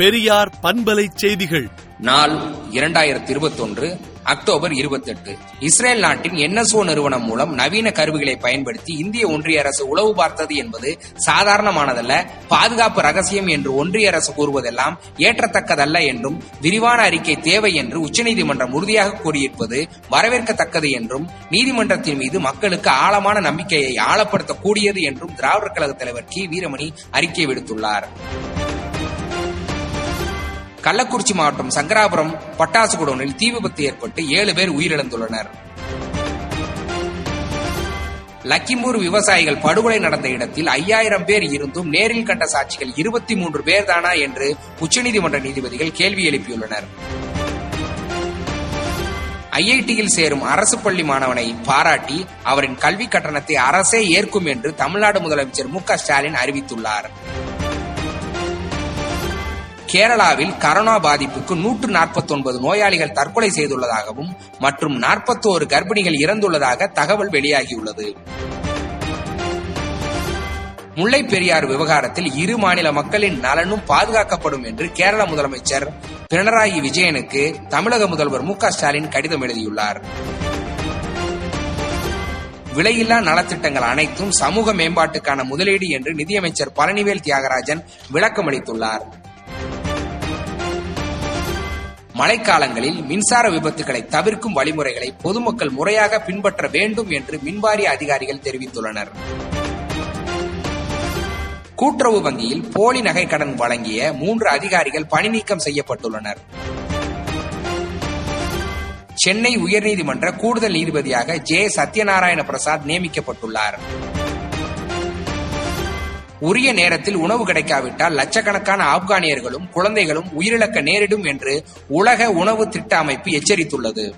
பெரியார் பண்பலை செய்திகள். நாள் இரண்டாயிரத்தி இருபத்தொன்று அக்டோபர் இருபத்தெட்டு. இஸ்ரேல் நாட்டின் என்எஸ்ஓ நிறுவனம் மூலம் நவீன கருவிகளை பயன்படுத்தி இந்திய ஒன்றிய அரசு உளவு பார்த்தது என்பது சாதாரணமானதல்ல பாதுகாப்பு ரகசியம் என்று ஒன்றிய அரசு கூறுவதெல்லாம் ஏற்றத்தக்கதல்ல என்றும் விரிவான அறிக்கை தேவை என்று உச்சநீதிமன்றம் உறுதியாக கூறியிருப்பது வரவேற்கத்தக்கது என்றும் நீதிமன்றத்தின் மீது மக்களுக்கு ஆழமான நம்பிக்கையை ஆழப்படுத்தக்கூடியது என்றும் திராவிடர் கழக தலைவர் கி. வீரமணி அறிக்கை விடுத்துள்ளார். கள்ளக்குறிச்சி மாவட்டம் சங்கராபுரம் பட்டாசு குடோனில் தீ விபத்து ஏற்பட்டு ஏழு பேர் உயிரிழந்துள்ளனர். லக்கிம்பூர் விவசாயிகள் படுகொலை நடந்த இடத்தில் ஐயாயிரம் பேர் இருந்தும் நேரில் கண்ட சாட்சிகள் இருபத்தி மூன்று பேர் தானா என்று உச்சநீதிமன்ற நீதிபதிகள் கேள்வி எழுப்பியுள்ளனர். ஐஐடியில் சேரும் அரசு பள்ளி மாணவனை பாராட்டி அவரின் கல்வி கட்டணத்தை அரசே ஏற்கும் என்று தமிழ்நாடு முதலமைச்சர் மு க ஸ்டாலின் அறிவித்துள்ளார். கேரளாவில் கரோனா பாதிப்புக்கு நூற்று நாற்பத்தி ஒன்பது நோயாளிகள் தற்கொலை செய்துள்ளதாகவும் மற்றும் நாற்பத்தோரு கர்ப்பிணிகள் இறந்துள்ளதாக தகவல் வெளியாகியுள்ளது. முல்லை பெரியாறு விவகாரத்தில் இரு மாநில மக்களின் நலனும் பாதுகாக்கப்படும் என்று கேரள முதலமைச்சர் பினராயி விஜயனுக்கு தமிழக முதல்வர் மு க ஸ்டாலின் கடிதம் எழுதியுள்ளார். விலையில்லா நலத்திட்டங்கள் அனைத்தும் சமூக மேம்பாட்டுக்கான முதலீடு என்று நிதியமைச்சர் பழனிவேல் தியாகராஜன் விளக்கமளித்துள்ளார். மழைக்காலங்களில் மின்சார விபத்துகளை தவிர்க்கும் வழிமுறைகளை பொதுமக்கள் முறையாக பின்பற்ற வேண்டும் என்று மின்வாரிய அதிகாரிகள் தெரிவித்துள்ளனர். கூட்டுறவு வங்கியில் போலி நகை கடன் வழங்கிய மூன்று அதிகாரிகள் பணிநீக்கம் செய்யப்பட்டுள்ளனர். சென்னை உயர்நீதிமன்ற கூடுதல் நீதிபதியாக ஜே. சத்யநாராயண பிரசாத் நியமிக்கப்பட்டுள்ளார். உரிய நேரத்தில் உணவு கிடைக்காவிட்டால் லட்சக்கணக்கான ஆப்கானியர்களும் குழந்தைகளும் உயிரிழக்க நேரிடும் என்று உலக உணவு திட்ட அமைப்பு எச்சரித்துள்ளது.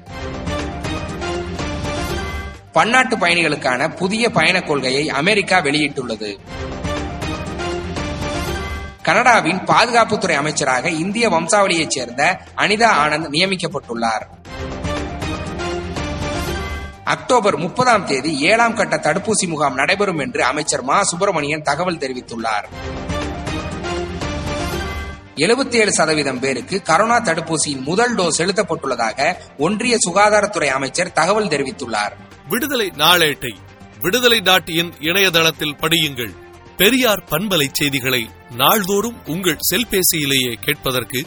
பன்னாட்டு பயணிகளுக்கான புதிய பயணக் கொள்கையை அமெரிக்கா வெளியிட்டுள்ளது. கனடாவின் பாதுகாப்புத்துறை அமைச்சராக இந்திய வம்சாவளியைச் சேர்ந்த அனிதா ஆனந்த் நியமிக்கப்பட்டுள்ளார். அக்டோபர் முப்பதாம் தேதி ஏழாம் கட்ட தடுப்பூசி முகாம் நடைபெறும் என்று அமைச்சர் மா. சுப்பிரமணியன் தகவல் தெரிவித்துள்ளார். எழுபத்தி ஏழு சதவீதம் பேருக்கு கரோனா தடுப்பூசியின் முதல் டோஸ் செலுத்தப்பட்டுள்ளதாக ஒன்றிய சுகாதாரத்துறை அமைச்சர் தகவல் தெரிவித்துள்ளார். விடுதலை நாளேட்டை விடுதலை டாட் இன் இணையதளத்தில் படியுங்கள். பெரியார் பண்பலை செய்திகளை நாள்தோறும் உங்கள் செல்பேசியிலேயே கேட்பதற்கு